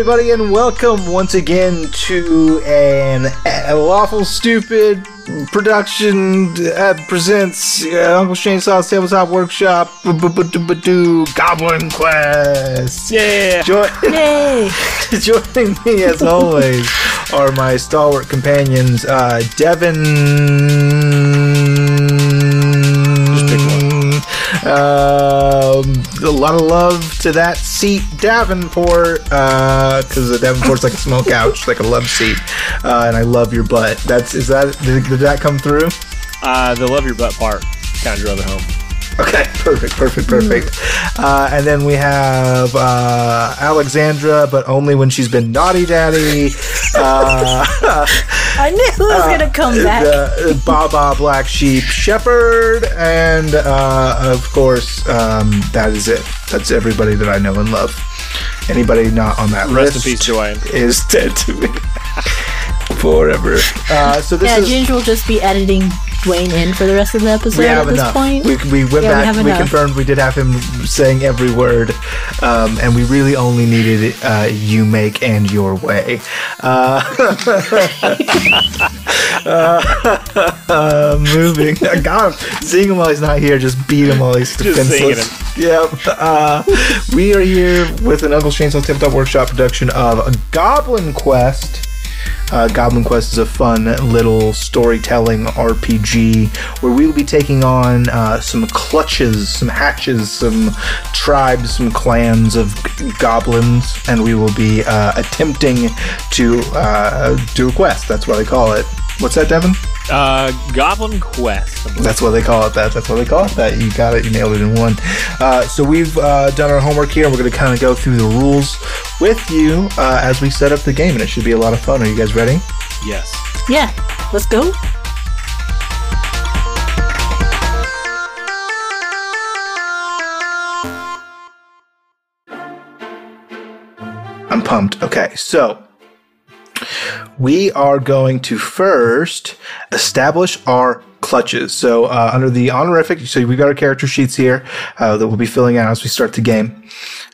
Everybody, and welcome once again to an a lawful stupid production uh, presents uh, Uncle Chainsaw's Tabletop Workshop Goblin Quest. Yeah. Join- Yay! joining me as always are my stalwart companions, uh, Devin. Um, a lot of love to that seat, Davenport, because the Davenport's like a small couch, like a love seat, uh, and I love your butt. That's is that did, did that come through? Uh, the love your butt part kind of drove it home. Okay, perfect, perfect, perfect. Uh, and then we have uh, Alexandra, but only when she's been naughty daddy. Uh, I knew it was gonna come back. the uh, Baba Black Sheep Shepherd, and uh, of course, um, that is it. That's everybody that I know and love. Anybody not on that Rest in list peace, is dead to me forever. Uh, so this yeah, is. Ginger will just be editing Dwayne in for the rest of the episode we at have this enough. point. We, we went Yeah, we back. have We, confirmed we did have him saying every word, um, and we really only needed uh, "you make" and "your way." Uh, uh, moving. I got him. Seeing him while he's not here, just beat him while he's Just singing defenseless. Yep. Uh, we are here with an Uncle Shane's Tabletop Workshop production of Goblin Quest. Uh, Goblin Quest is a fun little storytelling RPG where we will be taking on uh, some clutches, some hatches, some tribes, some clans of goblins, and we will be uh, attempting to uh, do a quest. That's what they call it. What's that, Devin? Uh, Goblin Quest. That's what they call it. That. That's what they call it. That. You got it. You nailed it in one. Uh, so we've uh, done our homework here. and We're going to kind of go through the rules with you uh, as we set up the game, and it should be a lot of fun. Are you guys ready? Yes. yeah, let's go. I'm pumped. Okay, so we are going to first establish our clutches. So uh, under the honorific, so we've got our character sheets here uh, that we'll be filling out as we start the game.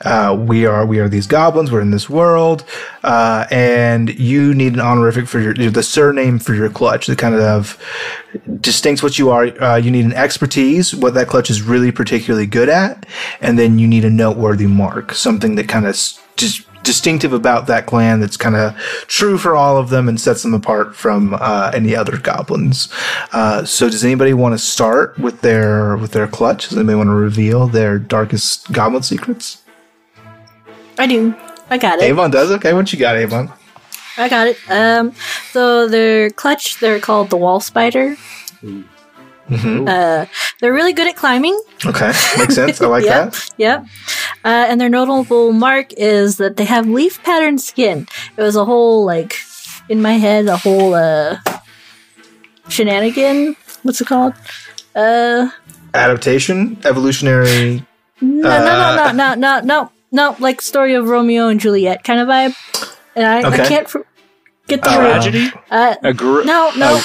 Uh, we are we are these goblins. We're in this world, uh, and you need an honorific for your the surname for your clutch The kind of distincts what you are. Uh, you need an expertise, what that clutch is really particularly good at, and then you need a noteworthy mark, something that kind of just distinctive about that clan that's kind of true for all of them and sets them apart from uh, any other goblins. Uh, so, does anybody want to start with their with their clutch? Does anybody want to reveal their darkest goblin secrets? I do. I got it. Avon does. Okay, what you got, Avon? I got it. Um, so their clutch, they're called the wall spider. Uh, they're really good at climbing. Okay, makes sense. I like Yep, that. yep. Uh, and their notable mark is that they have leaf pattern skin. It was a whole like in my head, a whole uh shenanigan. What's it called? Uh, Adaptation, evolutionary. no, Uh, no, no, no, no, no, no, no. Like story of Romeo and Juliet kind of vibe. And I, Okay. I can't fr- get the Uh, word. Tragedy? Uh, A gr- no, no,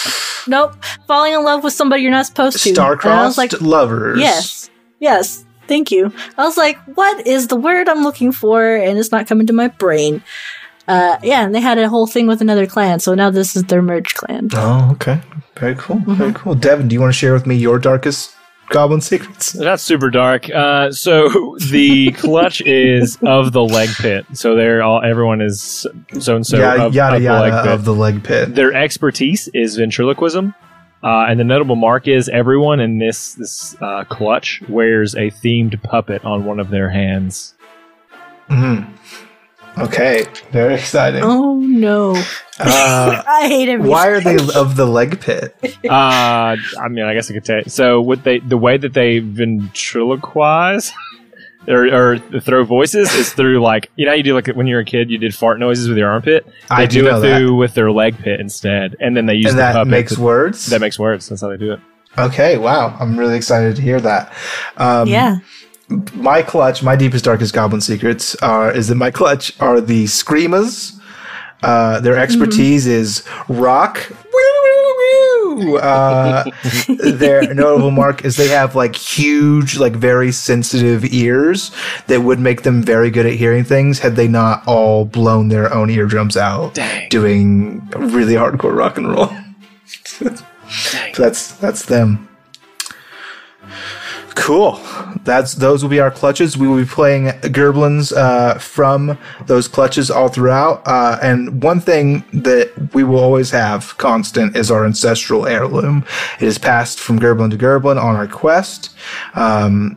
nope. Falling in love with somebody you're not supposed to. And I was Star-crossed like, lovers. Yes. Yes. Thank you. I was like, what is the word I'm looking for? And it's not coming to my brain. Uh, yeah, and they had a whole thing with another clan, so now this is their merge clan. Oh, okay. Very cool. Mm-hmm. Very cool. Devin, do you want to share with me your darkest goblin secrets? That's super dark. Uh, so the clutch is of the leg pit. So they're all everyone is so and so yada of, yada of the leg yada pit. of the leg pit. Their expertise is ventriloquism. Uh, and the notable mark is everyone in this this uh, clutch wears a themed puppet on one of their hands. hmm Okay, very exciting. Oh no. Uh, I hate everything. why are they of the leg pit? Uh, I mean, I guess I could say so. What they, the way that they ventriloquize or, or throw voices is through like you know you do like when you're a kid you did fart noises with your armpit. They I do do know it that. through with their leg pit instead, and then they use And the that makes to- words. That makes words. That's how they do it. okay, wow. I'm really excited to hear that. Um, Yeah. my clutch, my deepest darkest goblin secrets are is that my clutch are the screamers. Uh, their expertise is rock. Woo, woo. Uh, their notable mark is they have like huge, like very sensitive ears that would make them very good at hearing things had they not all blown their own eardrums out Dang. doing really hardcore rock and roll. so that's that's them. Cool. That's those will be our clutches. We will be playing Gerblins uh, from those clutches all throughout. Uh, and one thing that we will always have constant is our ancestral heirloom. It is passed from Gerblin to Gerblin on our quest. Um,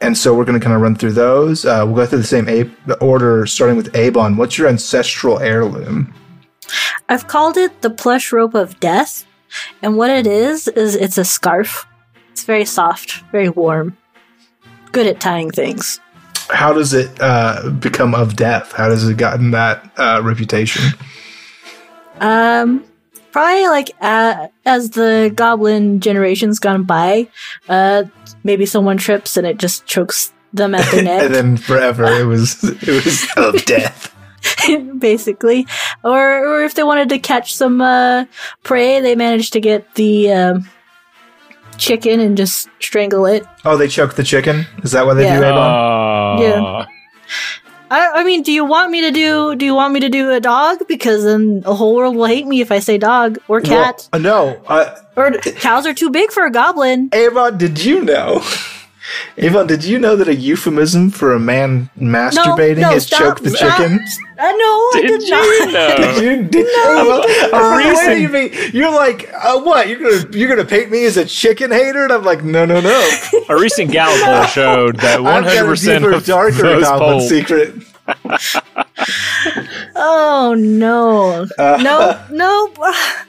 and so we're going to kind of run through those. Uh, we'll go through the same a- order, starting with Avon. What's your ancestral heirloom? I've called it the plush rope of death. And what it is, is it's a scarf. It's very soft, very warm. Good at tying things. How does it uh, become of death? How does it gotten that uh, reputation? Um, probably like uh, as the goblin generations gone by, uh, maybe someone trips and it just chokes them at the and neck, then forever it was it was of death. basically. Or, or if they wanted to catch some uh, prey, they managed to get the um, chicken and just strangle it. Oh, they choke the chicken. Is that what they Yeah. do, Avon? Uh, Yeah. I, I mean, do you want me to do? Do you want me to do a dog? Because then the whole world will hate me if I say dog or cat. Well, uh, no, uh, or cows are too big for a goblin. Avon. Did you know? Avon, did you know that a euphemism for a man masturbating no, is stop, choke the stop. chicken? Uh, I know. I Did did you not. know? Did you? Did No. I'm, A uh, I'm like, recent- what do you mean? You're like, uh, what? You're gonna you're gonna paint me as a chicken hater? And I'm like, no, no, no. A recent Gallup poll showed that I've a 100% deeper, of darker those goblin secret. Oh no, uh, no, no!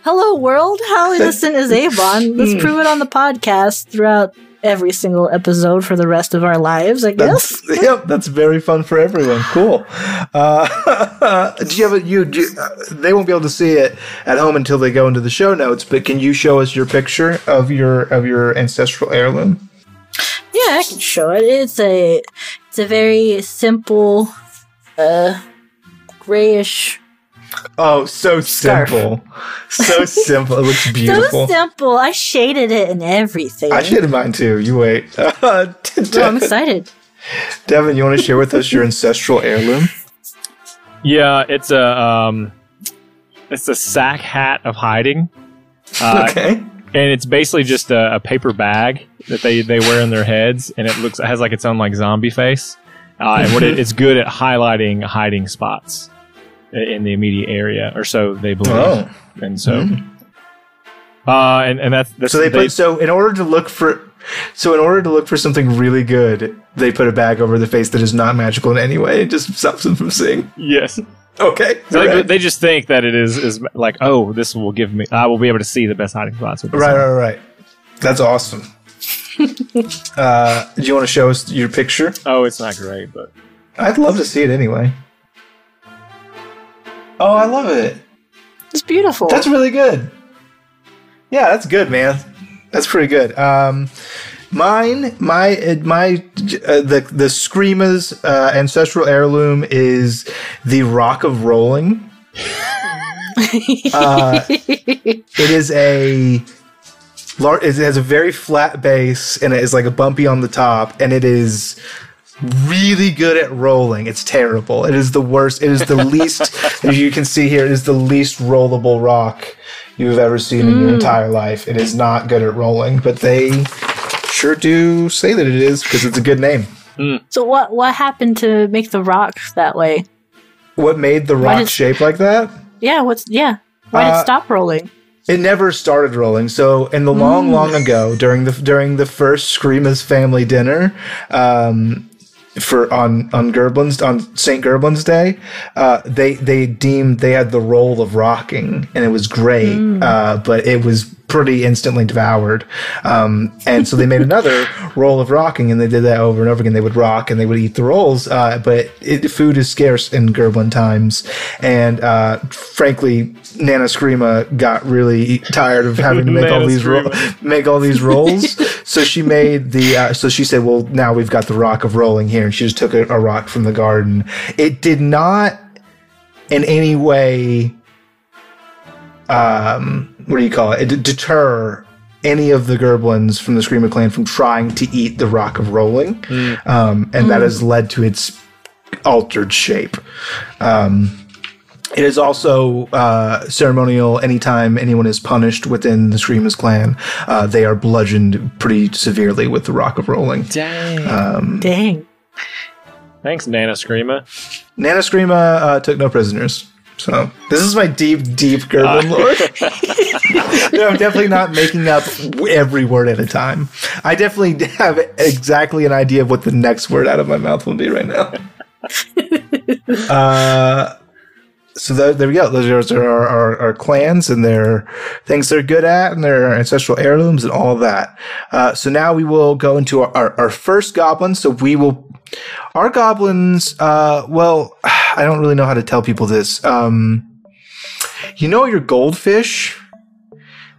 Hello, world. How innocent is Avon? Let's prove it on the podcast throughout every single episode for the rest of our lives. I guess. That's, yep, that's very fun for everyone. Cool. Uh, do you have a you? Do you, uh, they won't be able to see it at home until they go into the show notes. But can you show us your picture of your of your ancestral heirloom? Yeah, I can show it. It's a it's a very simple, uh, grayish. Oh, so Scarf. simple, so simple. It looks beautiful. So simple. I shaded it and everything. I shaded mine too. You wait. Uh, Oh, I'm excited. Devin, you want to share with us your ancestral heirloom? Yeah, it's a um, it's a sack hat of hiding. Uh, okay. and it's basically just a, a paper bag that they, they wear on their heads, and it looks it has like its own like zombie face. Uh, and what it, it's good at highlighting hiding spots i- in the immediate area, or so they believe. Oh. And so, uh, and and that's, that's So they put so in order to look for so in order to look for something really good, they put a bag over the face that is not magical in any way. It just stops them from seeing. yes. Okay. So they, Alright. they just think that it is is like, oh, this will give me, I will be able to see the best hiding spots. With this Right, right, right. That's awesome. uh, do you want to show us your picture? Oh, it's not great, but I'd love to see it anyway. Oh, I love it. It's beautiful. That's really good. Yeah, that's good, man. That's pretty good. Um, mine, my, my, uh, the the Screama's uh, ancestral heirloom is the Rock of Rolling. uh, it is a large. it has a very flat base and it is like a bumpy on the top, and it is really good at rolling. It's terrible. It is the worst. It is the least, as you can see here, it is the least rollable rock you've ever seen in your entire life. It is not good at rolling, but they sure do say that it is because it's a good name. so what what happened to make the rock that way? What made the rock did- shape like that? Yeah, what's yeah? Why did Uh, it stop rolling? It never started rolling. So in the long, long ago, during the during the first Screama's family dinner, um, for on on Gerblins on Saint Gerblin's Day, uh, they they deemed they had the role of rocking, and it was great, mm. uh, but it was pretty instantly devoured. Um, and so they made another roll of rocking, and they did that over and over again. They would rock and they would eat the rolls, uh, but it, food is scarce in Gerblin times, and uh, frankly, Nana Screama got really tired of having to make all these ro- make all these rolls. so she made the uh, so she said, "Well, now we've got the rock of rolling here," and she just took a, a rock from the garden. It did not in any way um, what do you call it? it deter any of the Gerblins from the Screama clan from trying to eat the Rock of Rolling, mm. um, and mm. that has led to its altered shape. Um, it is also uh, ceremonial anytime anyone is punished within the Screama's clan. Uh, they are bludgeoned pretty severely with the Rock of Rolling. Dang. Um, Dang. Thanks, Nana Screama. Nana Screama uh, took no prisoners. So this is my deep, deep Gerblin uh. lore. no, I'm definitely not making up every word at a time. I definitely have exactly an idea of what the next word out of my mouth will be right now. uh, so there we go. Those are our, our, our, clans and their things they're good at and their ancestral heirlooms and all that. Uh, so now we will go into our, our, our, first goblin. So we will, our goblins, uh, well, I don't really know how to tell people this. Um, you know your goldfish?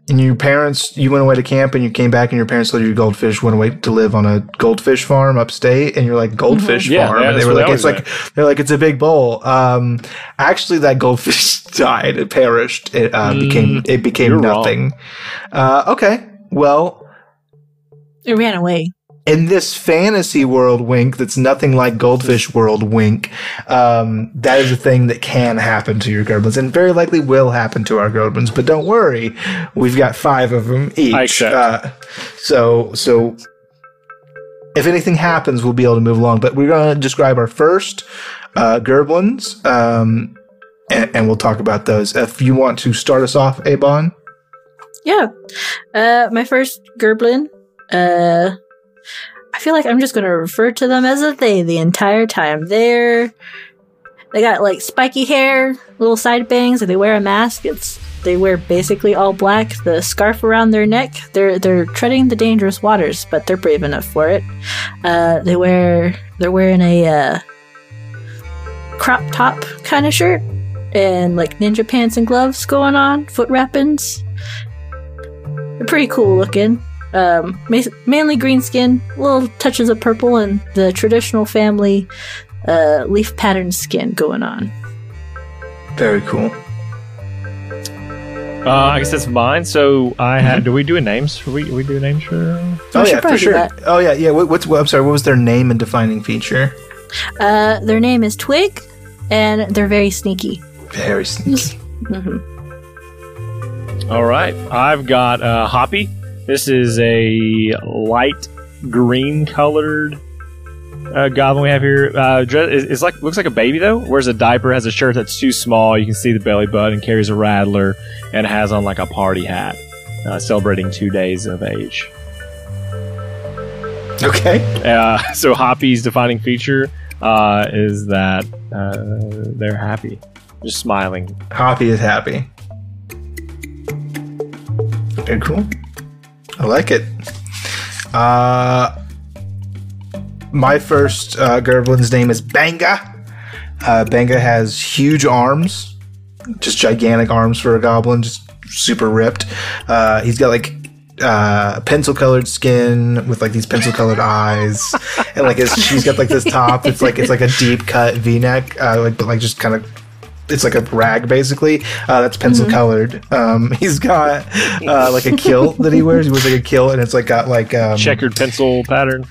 And your parents you went away to camp and you came back and your parents told you your goldfish went away to live on a goldfish farm upstate and you're like goldfish mm-hmm. yeah, farm? yeah, and they were like it's like they're like it's a big bowl. Um actually that goldfish died. It perished. It uh, mm, became it became nothing. Uh, okay. Well it ran away in this fantasy world wink that's nothing like goldfish world wink um, that is a thing that can happen to your goblins and very likely will happen to our goblins but don't worry we've got five of them each. Uh, so so if anything happens we'll be able to move along but we're going to describe our first uh, gerblins um, and, and, we'll talk about those. If you want to start us off Avon? Yeah. Uh, my first gerblin uh I feel like I'm just going to refer to them as a they the entire time. They're they got like spiky hair, little side bangs, and they wear a mask. It's they wear basically all black. The scarf around their neck. They're they're treading the dangerous waters, but they're brave enough for it. Uh, they wear they're wearing a uh, crop top kind of shirt and like ninja pants and gloves going on, foot wrappings. They're pretty cool looking. Um, mainly green skin, little touches of purple, and the traditional family uh, leaf pattern skin going on. Very cool. Uh, I guess that's mine. So I had. Mm-hmm. Do we do a names? For, we we do names for? Oh yeah, for sure. Oh yeah, yeah. What, what's what, I'm sorry. What was their name and defining feature? Uh, their name is Twig, and they're very sneaky. Very sneaky. mm-hmm. All right, I've got uh, Hoppy. This is a light green colored uh, goblin we have here. Uh, it's like looks like a baby though. Wears a diaper, has a shirt that's too small. You can see the belly button. Carries a rattler and has on like a party hat, uh, celebrating two days of age. Okay. Uh, so Hoppy's defining feature uh, is that uh, they're happy, just smiling. Hoppy is happy. Very cool. I like it. Uh, my first uh, name is Banga. Uh, Banga has huge arms, just gigantic arms for a goblin, just super ripped. Uh, he's got like uh, pencil colored skin with like these pencil colored eyes, and like his, he's got like this top. It's like it's like a deep cut V neck, uh, like but like just kind of it's like a rag basically uh, that's pencil colored. Mm-hmm. Um, he's got uh, like a kilt that he wears. He wears like a kilt, and it's like got like um, checkered pencil pattern.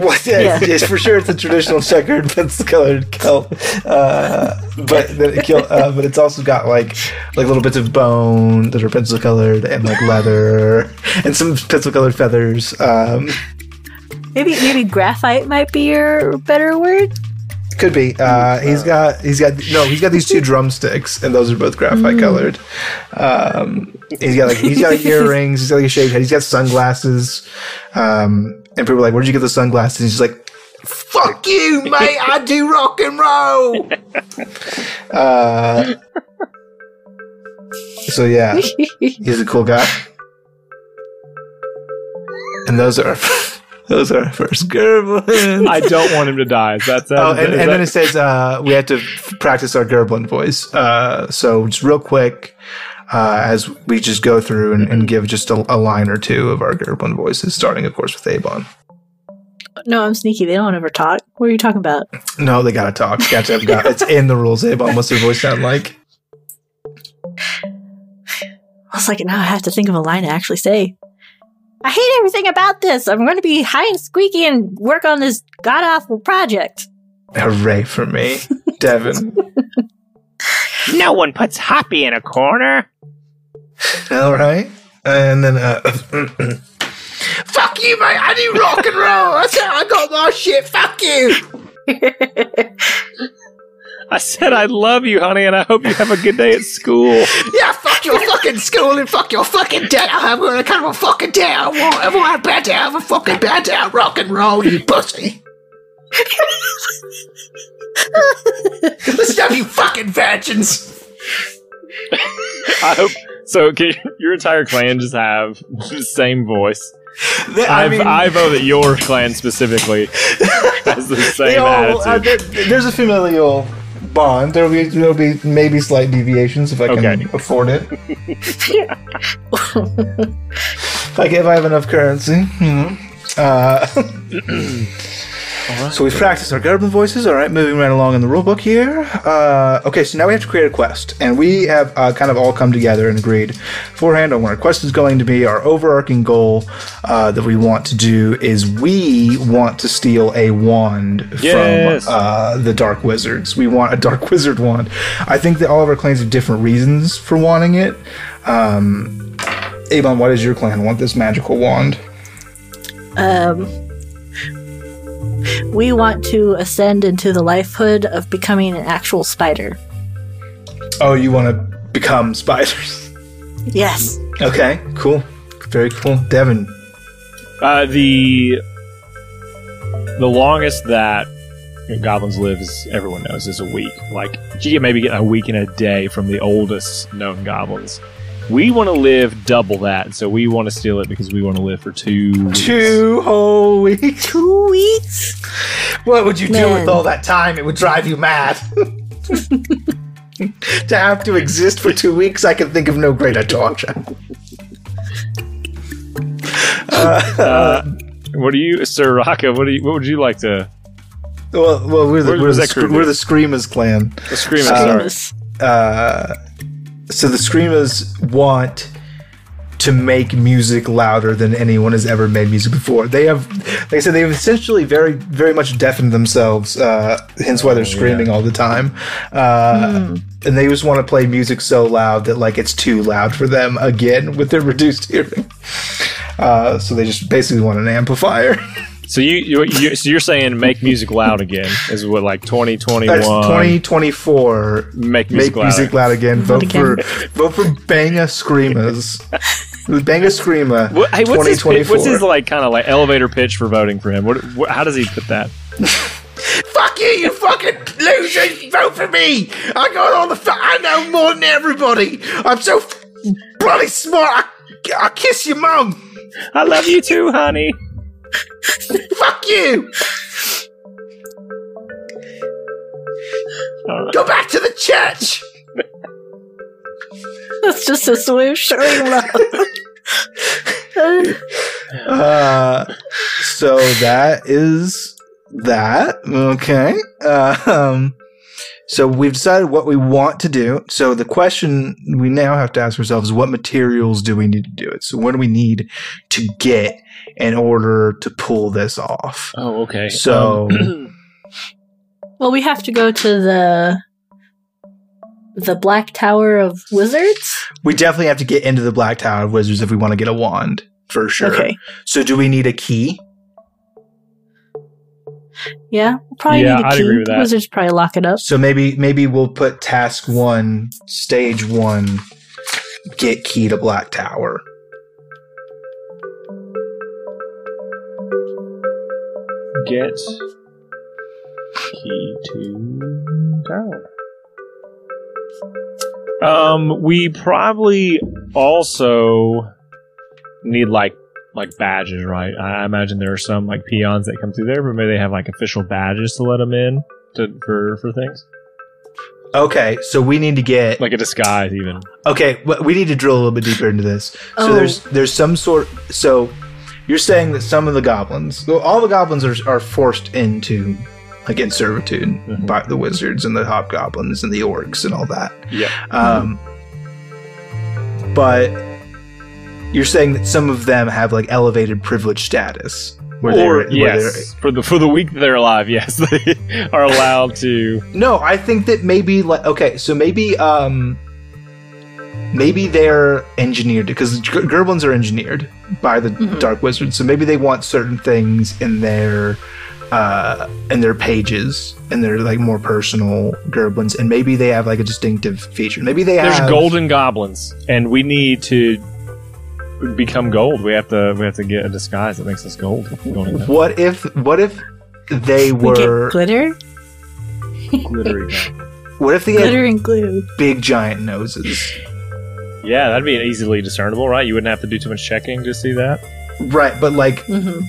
What? Yeah, yeah. for sure. It's a traditional checkered pencil colored kilt, uh, but the kilt, uh, but it's also got like like little bits of bone that are pencil colored and like leather and some pencil colored feathers. Um, maybe maybe graphite might be your better word. Could be. Uh, he's got. He's got. No, he's got these two drumsticks, and those are both graphite mm. colored. Um, he's got like he's got like earrings. He's got like a shaved head. He's got sunglasses. Um, and people are like, "Where'd you get the sunglasses?" And he's like, Fuck you, mate. I do rock and roll. uh, so yeah, he's a cool guy. And those are those are our first Gerblin. I don't want him to die. Is that, Oh, and, is and that- then it says uh, we have to f- practice our Gerblin voice. Uh, so just real quick, uh, as we just go through and, and give just a, a line or two of our Gerblin voices, starting of course with Avon. no, I'm sneaky. They don't ever talk. What are you talking about? No, they gotta talk. Got to have got. It's in the rules. Avon, what's their voice sound like? I was like, now I have to think of a line to actually say. I hate everything about this. I'm going to be high and squeaky and work on this god awful project. Hooray for me, Devin. no one puts Hoppy in a corner. All right, and then uh, fuck you, mate. I do rock and roll. That's how I got my shit. Fuck you. I said I love you, honey, and I hope you have a good day at school. Yeah, fuck your fucking school and fuck your fucking dad. I'm gonna kind of a fucking day. I want, I want a bad day. I have a fucking bad day. Rock and roll, you pussy. Listen to you fucking virgins. I hope so. Can your entire clan just have the same voice? I I, mean, I vote that your clan specifically has the same all- uh, attitude. there- there's a familial bond. There'll be there'll be maybe slight deviations if I can Okay. afford it. like if I have enough currency, you know. Uh, So we've practiced our Gerblin voices. All right, moving right along in the rulebook here. Uh, okay, so now we have to create a quest, and we have uh, kind of all come together and agreed beforehand on what our quest is going to be. Our overarching goal uh, that we want to do is we want to steal a wand Yes. from uh, the Dark Wizards. We want a Dark Wizard wand. I think that all of our clans have different reasons for wanting it. Um, Avon, why does your clan want this magical wand? Um, we want to ascend into the lifehood of becoming an actual spider. Oh, you want to become spiders? Yes. Okay, cool. Very cool. Devin. Uh, the the longest that goblins live, as everyone knows, is a week. Like you get maybe get a week and a day from the oldest known goblins. We want to live double that, so we want to steal it because we want to live for two. weeks. Two whole weeks. Two weeks? What would you do with all that time? It would drive you mad. to have to exist for two weeks, I can think of no greater torture. Uh, what do you, Sir Rocco? What do you? What would you like to? Well, well, we're the, Where- we're where's the, that crew we're the Screamers clan. The scream Uh, sorry. Uh, so the Screamers want to make music louder than anyone has ever made music before. They have, like I said, they've essentially very, very much deafened themselves. Uh, hence why they're screaming all the time. Uh, And they just want to play music so loud that like it's too loud for them again with their reduced hearing. Uh, so they just basically want an amplifier. So you, you, you so you're saying make music loud again is what like 2021 That's 2024. make music Make loud. music loud again. Vote again. for vote for Banga Screamers. Banga Screamer. What, hey, what's his, what's his like kind of like elevator pitch for voting for him? What, what how does he put that? Fuck you, you fucking losers! Vote for me! I got all the. Fu- I know more than everybody. I'm so f- bloody smart. I, I kiss your mum. I love you too, honey. Fuck you. All right. Go back to the church. That's just his way of showing love. Uh, so that is that. Okay. Uh, um, so we've decided what we want to do. So the question we now have to ask ourselves is what materials do we need to do it? So what do we need to get in order to pull this off? Oh, okay. So Um, well, we have to go to the the Black Tower of Wizards. we definitely have to get into the Black Tower of Wizards if we want to get a wand for sure. Okay. So do we need a key? Yeah, we'll probably Yeah, need a I'd key. agree with The that. Wizards probably lock it up. So maybe maybe we'll put task one, stage one, get key to Black Tower. get key to tower. Um, we probably also need like like badges, right? I imagine there are some like peons that come through there, but maybe they have like official badges to let them in to for for things, Okay, so we need to get like a disguise even. Okay, we need to drill a little bit deeper into this. So Oh. there's there's some sort. So you're saying that some of the goblins, well, all the goblins are are forced into like in servitude Mhm. by the wizards and the hobgoblins and the orcs and all that. Yeah. Um, but you're saying that some of them have like elevated privilege status, where Or they're, where yes, for the for the week that they're alive, yes, they are allowed to. no, I think that maybe like okay, so maybe um, maybe they're engineered because g- Gerblins are engineered by the Mhm. Dark Wizard, so maybe they want certain things in their uh in their pages and they're like more personal Gerblins, and maybe they have like a distinctive feature. Maybe they There's have golden goblins, and we need to become gold. We have to we have to get a disguise that makes us gold. What if what if they We were get glitter, glittery. what if they had glitter and glue. big giant noses? Yeah, that'd be easily discernible, right? You wouldn't have to do too much checking to see that. Right, but like hmm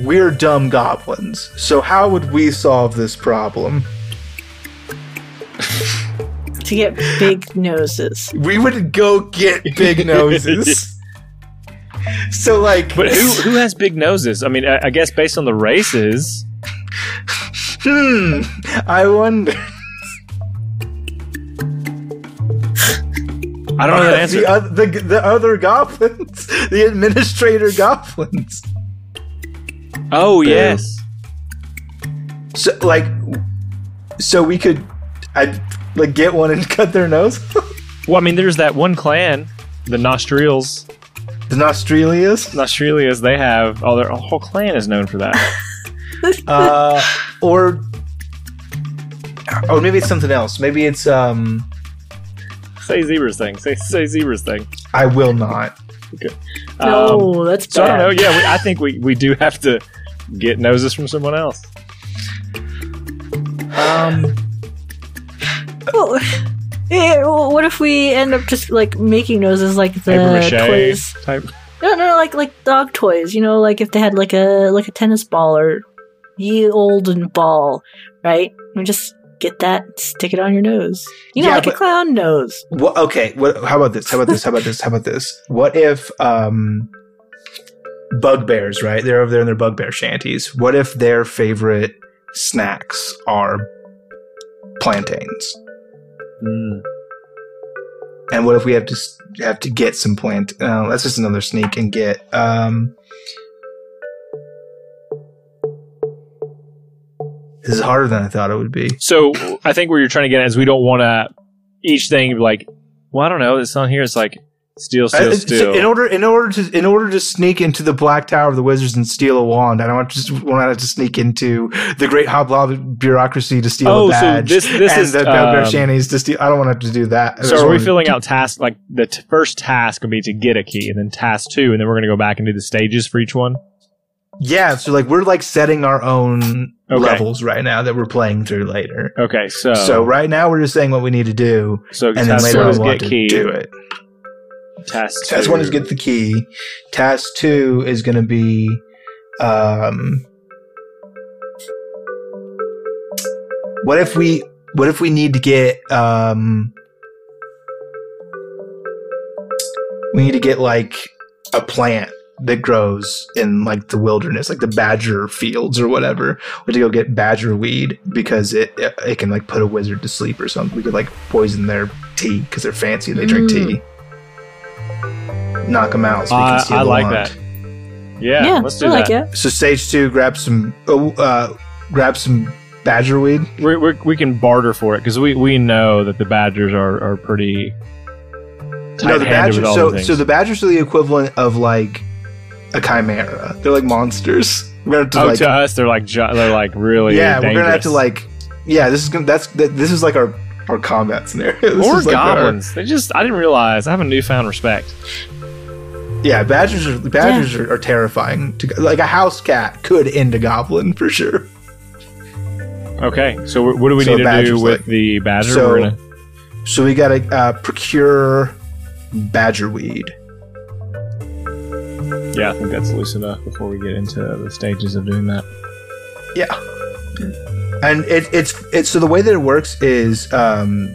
we're dumb goblins. So how would we solve this problem? To get big noses. We would go get big noses. so like But who who has big noses? I mean, I, I guess based on the races. hmm, I wonder I don't know that answer. the, oth- the the other goblins, the administrator goblins. oh yes. So like so we could I'd like get one and cut their nose. Well, I mean, there's that one clan, the Nostrils. The Nostrilias. Nostrilias, they have. Oh, their whole clan is known for that. uh, or or maybe it's something else. Maybe it's um. say zebras thing. Say say zebras thing. I will not. Okay. No, Um, that's so I don't know. Yeah, we, I think we we do have to get noses from someone else. Um. Well, eh, well, what if we end up just like making noses like the Paper mache toys? type. No, no, like like dog toys. You know, like if they had like a like a tennis ball or ye olden ball, right? We just get that, stick it on your nose. You know, Yeah, like a clown nose. Well, okay. What? How about this? How about this? How about this? How about this? What if um, bugbears? Right, they're over there in their bugbear shanties. What if their favorite snacks are plantains? Mm. And what if we have to have to get some plant? Uh, that's just another sneak and get. Um, this is harder than I thought it would be. So I think where you're trying to get at is we don't want to each thing like, well, I don't know. It's on here. It's like steal, steal, Uh, so steal. in order, in order to, in order to sneak into the Black Tower of the Wizards and steal a wand, I don't want to just want to sneak into the Great Hobgoblin bureaucracy to steal Oh, a so this- this and is, the um, Shanties to steal. I don't want to do that. So are we filling out tasks like the t- first task would be to get a key, and then task two, and then we're going to go back and do the stages for each one. Yeah, so like we're like setting our own Okay. levels right now that we're playing through later. Okay, so So right now we're just saying what we need to do, so and then later one we'll get to key. do it. Task Task one is get the key. Task two is going to be, um, what if we what if we need to get um, we need to get like a plant that grows in like the wilderness, like the badger fields or whatever. We have to go get badger weed because it it, it can like put a wizard to sleep or something. We could like poison their tea because they're fancy. and They drink Mm. tea. Knock them out. So we can I- steal I the like wand. that. Yeah, Yeah, let's do I like that. it. So stage two, grab some, oh, uh, grab some badger weed. We're, we're, we can barter for it because we, we know that the Badgers are, are pretty No, the tight-handed badger. So, the so the badgers are the equivalent of like a chimera. They're like monsters. We're gonna have to oh, like, to us, they're like gi- they're like really yeah, we're gonna have to like, yeah. This is gonna. That's that, this is like our our combat scenario. This or is like our- goblins. They just I didn't realize. I have a newfound respect. Yeah, badgers are badgers are, are terrifying. To, like a house cat could end a goblin for sure. Okay, so what do we So need to do with like- the badger? so- We're gonna, So we gotta uh, procure badger weed. yeah, I think that's loose enough before we get into the stages of doing that. Yeah. And it, it's it's so the way that it works is um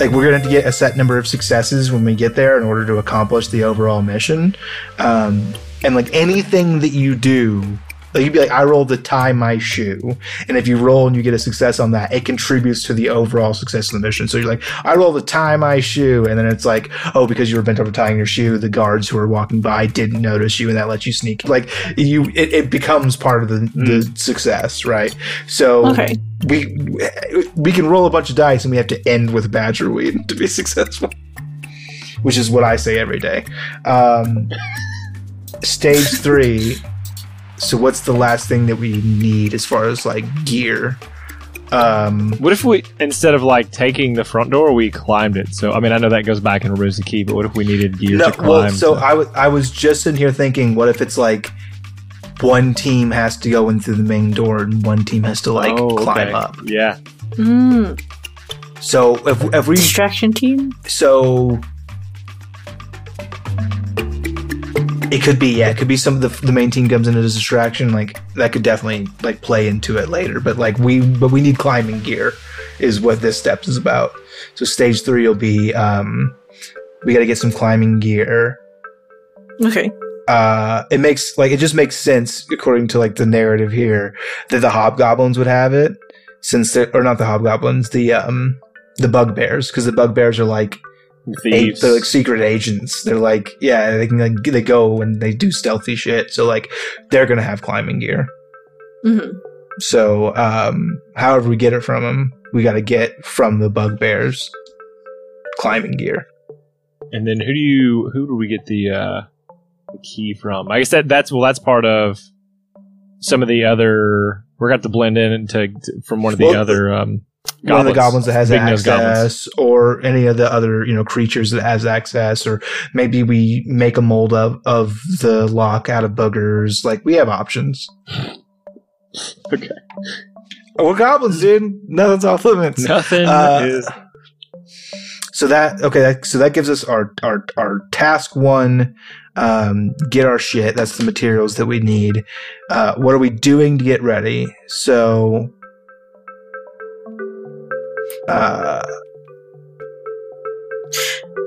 like we're have to get a set number of successes when we get there in order to accomplish the overall mission. Um and like anything that you do like you'd be like, I rolled to tie my shoe, and if you roll and you get a success on that, it contributes to the overall success of the mission. So you're like, I rolled to tie my shoe, and then it's like, oh, because you were bent over tying your shoe, the guards who were walking by didn't notice you, and that lets you sneak. Like you, it, it becomes part of the, the success, right? So Okay. we we can roll a bunch of dice, and we have to end with badger weed to be successful, which is what I say every day. Um, stage three. So what's the last thing that we need as far as like gear? Um, What if we instead of like taking the front door, we climbed it? So I mean, I know that goes back and removes the key, but what if we needed gear no, to climb? well, so to- I was I was just in here thinking, what if it's like one team has to go in through the main door and one team has to like Oh, climb okay. up. Yeah, Mm, So if if we distraction team. so it could be yeah it could be some of the the main team comes in as a distraction like that could definitely like play into it later but like we but we need climbing gear is what this steps is about so stage three will be um we got to get some climbing gear Okay. uh it makes like it just makes sense according to like the narrative here that the hobgoblins would have it since they're or not the hobgoblins the um the bugbears because the bugbears are like thieves. they're like secret agents. They're like, yeah, they can like they go and they do stealthy shit. So like they're gonna have climbing gear. hmm So um, however we get it from them, we got to get from the bugbears climbing gear. and then who do you who do we get the uh the key from? I guess that that's well, that's part of some of the other. We're got to blend in into from one of the Well, other um One of the goblins that has Big-nosed goblins. access, or any of the other you know creatures that has access, or maybe we make a mold of of the lock out of boogers. Like we have options. Okay. We're goblins, dude. Nothing's off limits. Nothing Uh, is So that okay, that, so that gives us our our our task one. Um, get our shit. That's the materials that we need. Uh, what are we doing to get ready? So, uh,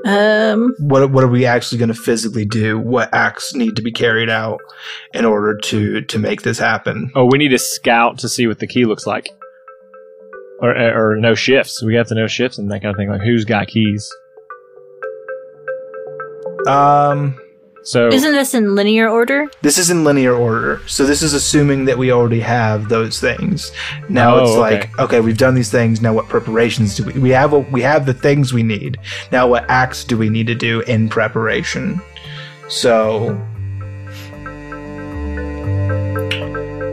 Um. what what are we actually going to physically do? What acts need to be carried out in order to to make this happen? Oh, we need to scout to see what the key looks like. Or, or no shifts. We have to know shifts and that kind of thing. Like who's got keys. Um, So Isn't this in linear order? this is in linear order. So this is assuming that we already have those things. Now Oh, it's okay. like, okay, we've done these things. Now what preparations do we we have? What, we have the things we need. Now what acts do we need to do in preparation? So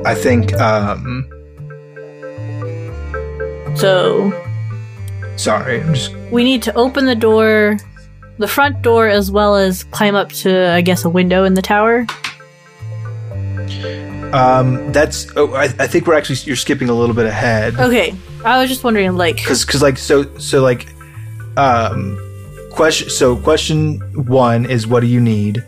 I think um So sorry, I'm just we need to open the door, the front door, as well as climb up to, I guess, a window in the tower. um that's oh, I, I think we're actually you're skipping a little bit ahead. Okay, I was just wondering, like, because because like so so like um question so question one is what do you need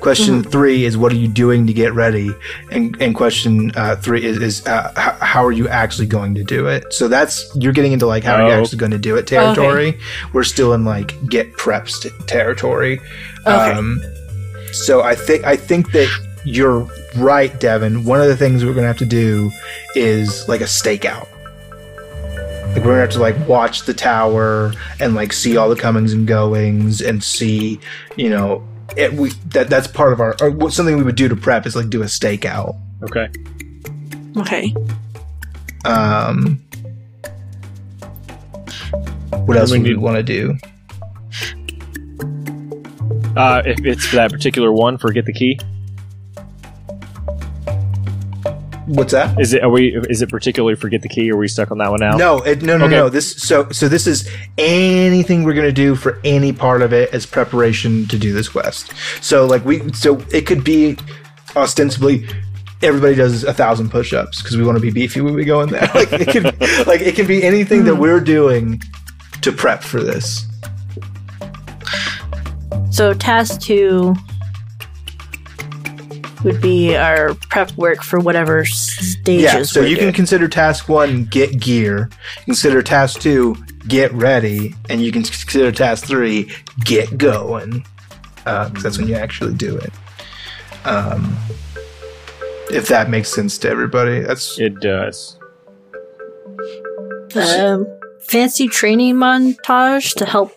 question three is what are you doing to get ready? And and question uh, three is, is uh, how, how are you actually going to do it? So that's you're getting into like how are you Oh. actually going to do it territory. We're still in like get preps t- territory. Okay. um so i think i think that you're right devin. One of the things we're going to have to do is like a stakeout. Like we're gonna have to like watch the tower and like see all the comings and goings and see, you know, it, we that that's part of our or what- something we would do to prep is like do a stakeout. okay. okay, Um, what else we would we need- want to do? Uh, if it's for that particular one, forget the key. What's that? Is it? Are we? Is it particularly forget the key? Or are we stuck on that one now? No, it, no, no, Okay. no. This so so this is anything we're gonna do for any part of it as preparation to do this quest. So like we so it could be ostensibly everybody does a thousand push-ups because we want to be beefy when we go in there. Like it can, like it can be anything that we're doing to prep for this. So task two would be our prep work for whatever stages. Yeah, so we're you can consider task one get gear, consider task two get ready, and you can consider task three get going. Because that's when you actually do it. Um, if that makes sense to everybody, that's It does. um, fancy training montage to help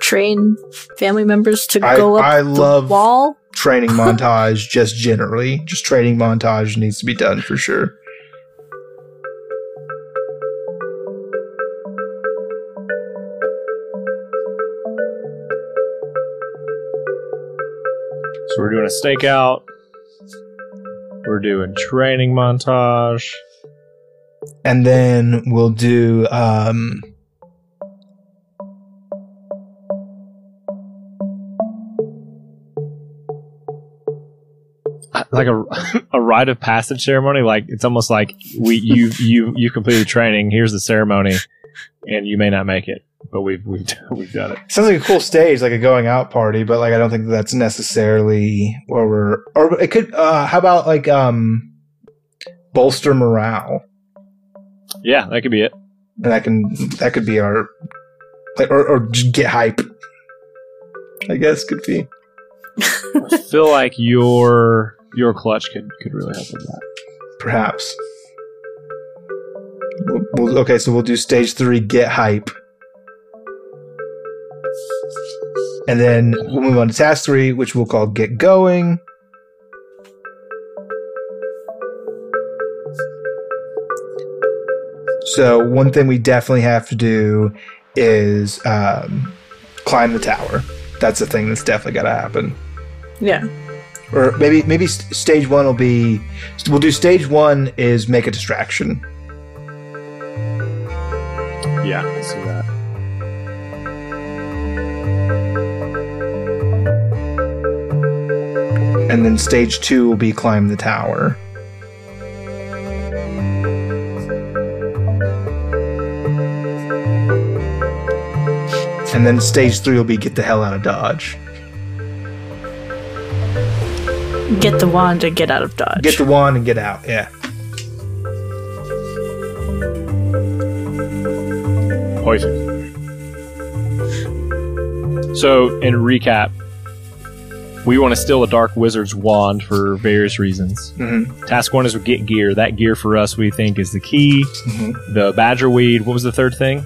train family members to I- go up I the love- wall. Training montage. Just generally, just training montage needs to be done for sure. So we're doing a stakeout. We're doing training montage. and then we'll do um like a a rite of passage ceremony. Like it's almost like we you you you completed training. Here's the ceremony, and you may not make it, but we've we've we've done it. sounds like a cool stage like a going out party but like i don't think that's necessarily where we're or it could uh how about like um bolster morale Yeah, that could be it. and that can that could be our like or, or just get hype i guess could be I feel like your your clutch could could really help with that. perhaps. We'll- we'll- okay so we'll do stage three get hype. And then we'll move on to task three which we'll call get going. So one thing we definitely have to do is um, climb the tower. That's the thing that's definitely got to happen. Yeah. Or maybe maybe stage one will be we'll do stage one is make a distraction. Yeah, I see that. and then stage two will be climb the tower. And then stage three will be get the hell out of dodge Get the wand and get out of dodge. get the wand and get out yeah Poison. So, in recap, we want to steal a Dark Wizard's wand for various reasons. Mhm. Task one is we get gear. That gear for us, we think, is the key. Mhm. The Badger Weed. What was the third thing?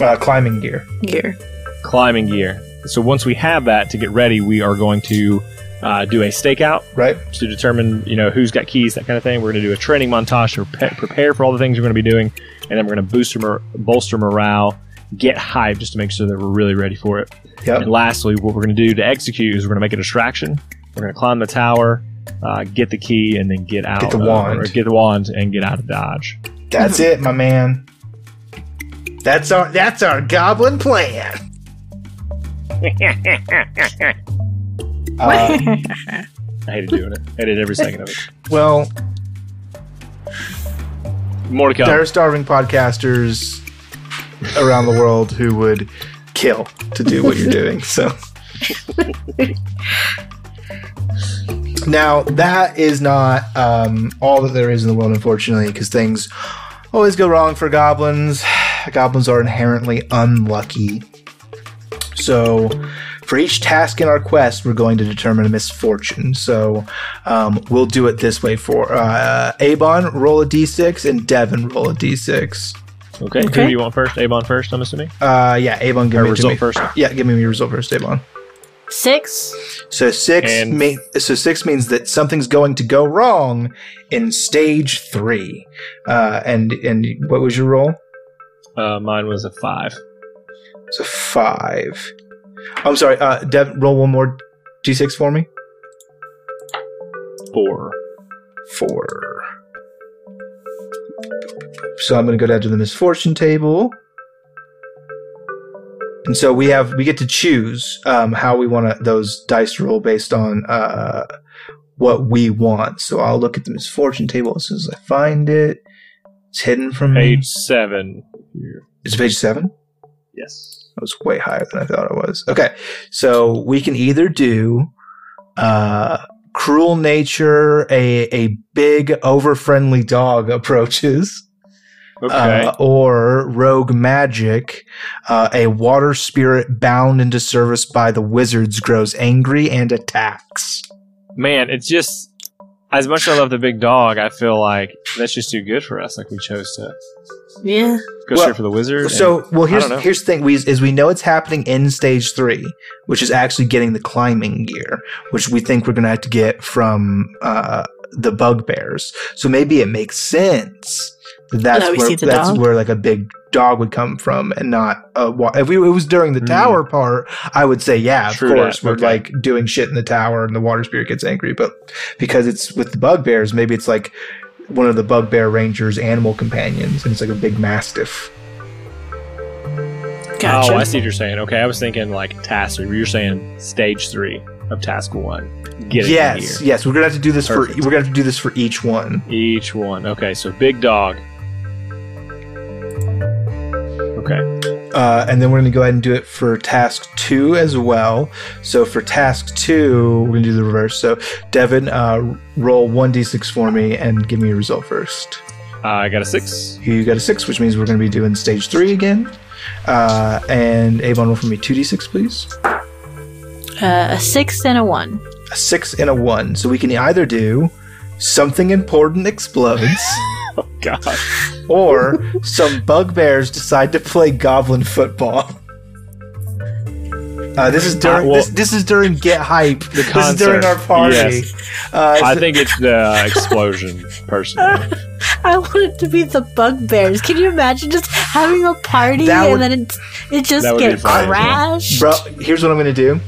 uh, climbing gear gear. Climbing gear. So, once we have that to get ready, we are going to uh, do a stakeout right to determine, you know, who's got keys, that kind of thing. We're going to do a training montage to pre- prepare for all the things we're going to be doing, and then we're going to boost mor- bolster morale, get hype just to make sure that we're really ready for it. yep And lastly, what we're going to do to execute is we're going to make a distraction. We're going to climb the tower, uh, get the key, and then get out. Get the of- wand. or get the wand and get out of dodge. that's it my man that's our that's our goblin plan Uh, I hated doing it. I hated every second of it. well More to come. there are starving podcasters around the world who would kill to do what you're doing. So now that is not um, all that there is in the world, unfortunately, because things always go wrong for goblins. Goblins are inherently unlucky. So, for each task in our quest, we're going to determine a misfortune. So, um, we'll do it this way for uh, Avon, roll a d6, and Devin, roll a d6. okay. Who Okay. do you want first? Avon first, I'm assuming? Uh, yeah, Avon, give Or me result give me- first? Yeah, give me your result first, Avon. Six. So six, And- me- so six means that something's going to go wrong in stage three. Uh, and and what was your roll? Uh, mine was a five. So five. I'm sorry. Uh, Dev, roll one more d6 for me. Four. Four. So I'm going to go down to the misfortune table. And so we have we get to choose um, how we want those dice roll based on uh, what we want. So I'll look at the misfortune table as soon as I find it. It's hidden from Page me. seven. Here. It's page seven. Yes. That was way higher than I thought it was. Okay, so we can either do uh, cruel nature, a a big over friendly dog approaches, Okay. uh, or rogue magic, uh, a water spirit bound into service by the wizards grows angry and attacks. Man, it's just as much as I love the big dog, I feel like that's just too good for us. Like we chose to Yeah. go Well, straight for the wizard. So, well, here's here's the thing: we is we know it's happening in stage three, which is actually getting the climbing gear, which we think we're going to have to get from uh, the bugbears. So maybe it makes sense that that's That where that's dog? where like a big dog would come from, and not a wa- if we, it was during the Hmm. tower part, I would say yeah, of True course that, we're okay. like doing shit in the tower, and the water spirit gets angry, but because it's with the bugbears, maybe it's like. One of the bugbear rangers' animal companions, and it's like a big mastiff. Gotcha. Oh, I see what you're saying. Okay, I was thinking like task three. but You're saying stage three of task one. Get it yes, here. yes. We're gonna have to do this Perfect. for. We're gonna have to do this for each one. Each one. Okay, so big dog. Okay. Uh, and then we're gonna go ahead and do it for task two as well. So for task two, we're gonna do the reverse. So Devin, uh, roll one d6 for me and give me a result first. Uh, I got a six. You got a six, which means we're gonna be doing stage three again. Uh, and Avon, roll for me two d6, please. Uh, a six and a one. A six and a one. So we can either do something important explodes. Oh God. or some bugbears decide to play goblin football. Uh, this is during Uh, well- this, this is during get hype. this is during our party. yes. Uh, I think it's the explosion personally. I want it to be the bugbears. Can you imagine just having a party That would- and then it, it just That would be get crashed? bro. Here's what I'm going to do.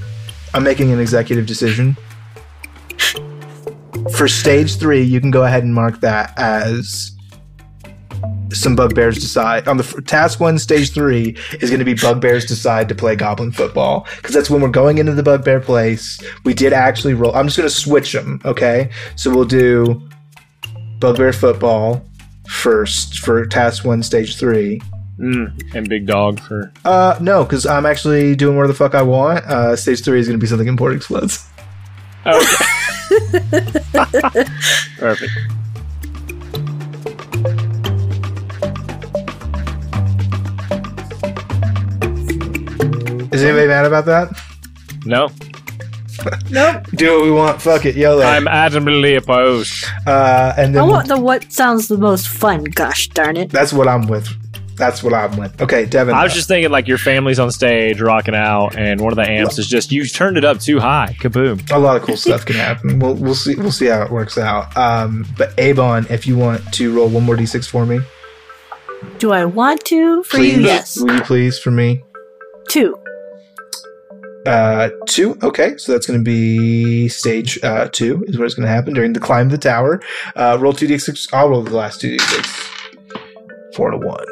I'm making an executive decision. For stage three, you can go ahead and mark that as some bugbears decide on the task one stage three is going to be bugbears decide to play goblin football because that's when we're going into the bugbear place we did actually roll i'm just going to switch them okay so we'll do bugbear football first for task one stage three Mm, and big dog for. uh no because i'm actually doing where the fuck i want uh stage three is going to be something important explodes Okay. Perfect. Is anybody mad about that No, Nope. do what we want fuck it yolo I'm adamantly opposed. uh and I then want the what sounds the most fun. Gosh darn it! that's what i'm with that's what i'm with okay devin I was just thinking like your family's on stage rocking out, and one of the amps is just you turned it up too high. Kaboom! a lot of cool stuff can happen. We'll we'll see we'll see how it works out. Um, but Avon, if you want to roll one more d6 for me, Do I want to? For please, you, yes. will you please for me? Two. Uh, two. Okay, so that's going to be stage uh, two is what it's going to happen during the climb of the tower. Uh, roll two d6. I'll roll the last two d6. Four to one.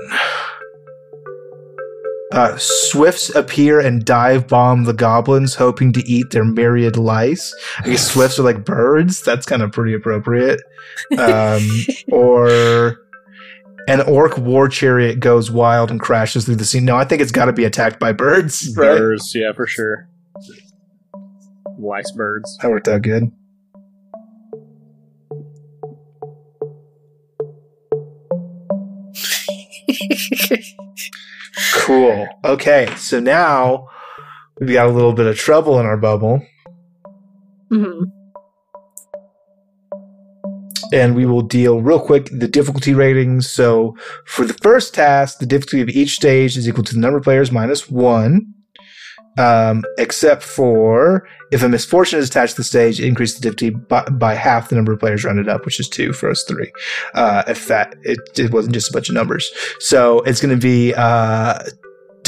Uh, swifts appear and dive bomb the goblins, hoping to eat their myriad lice. I guess swifts are like birds. That's kind of pretty appropriate. Um, or an orc war chariot goes wild and crashes through the scene. No, I think it's got to be attacked by birds. Right? Birds, yeah, for sure. Lice birds. That worked out good. Cool. Okay, so now we've got a little bit of trouble in our bubble, Mhm. And we will deal real quick the difficulty ratings. So for the first task, the difficulty of each stage is equal to the number of players minus one. Um, except for if a misfortune is attached to the stage, increase the difficulty by, by half the number of players rounded up, which is two for us three. Uh, if that it, it wasn't just a bunch of numbers, so it's going to be uh,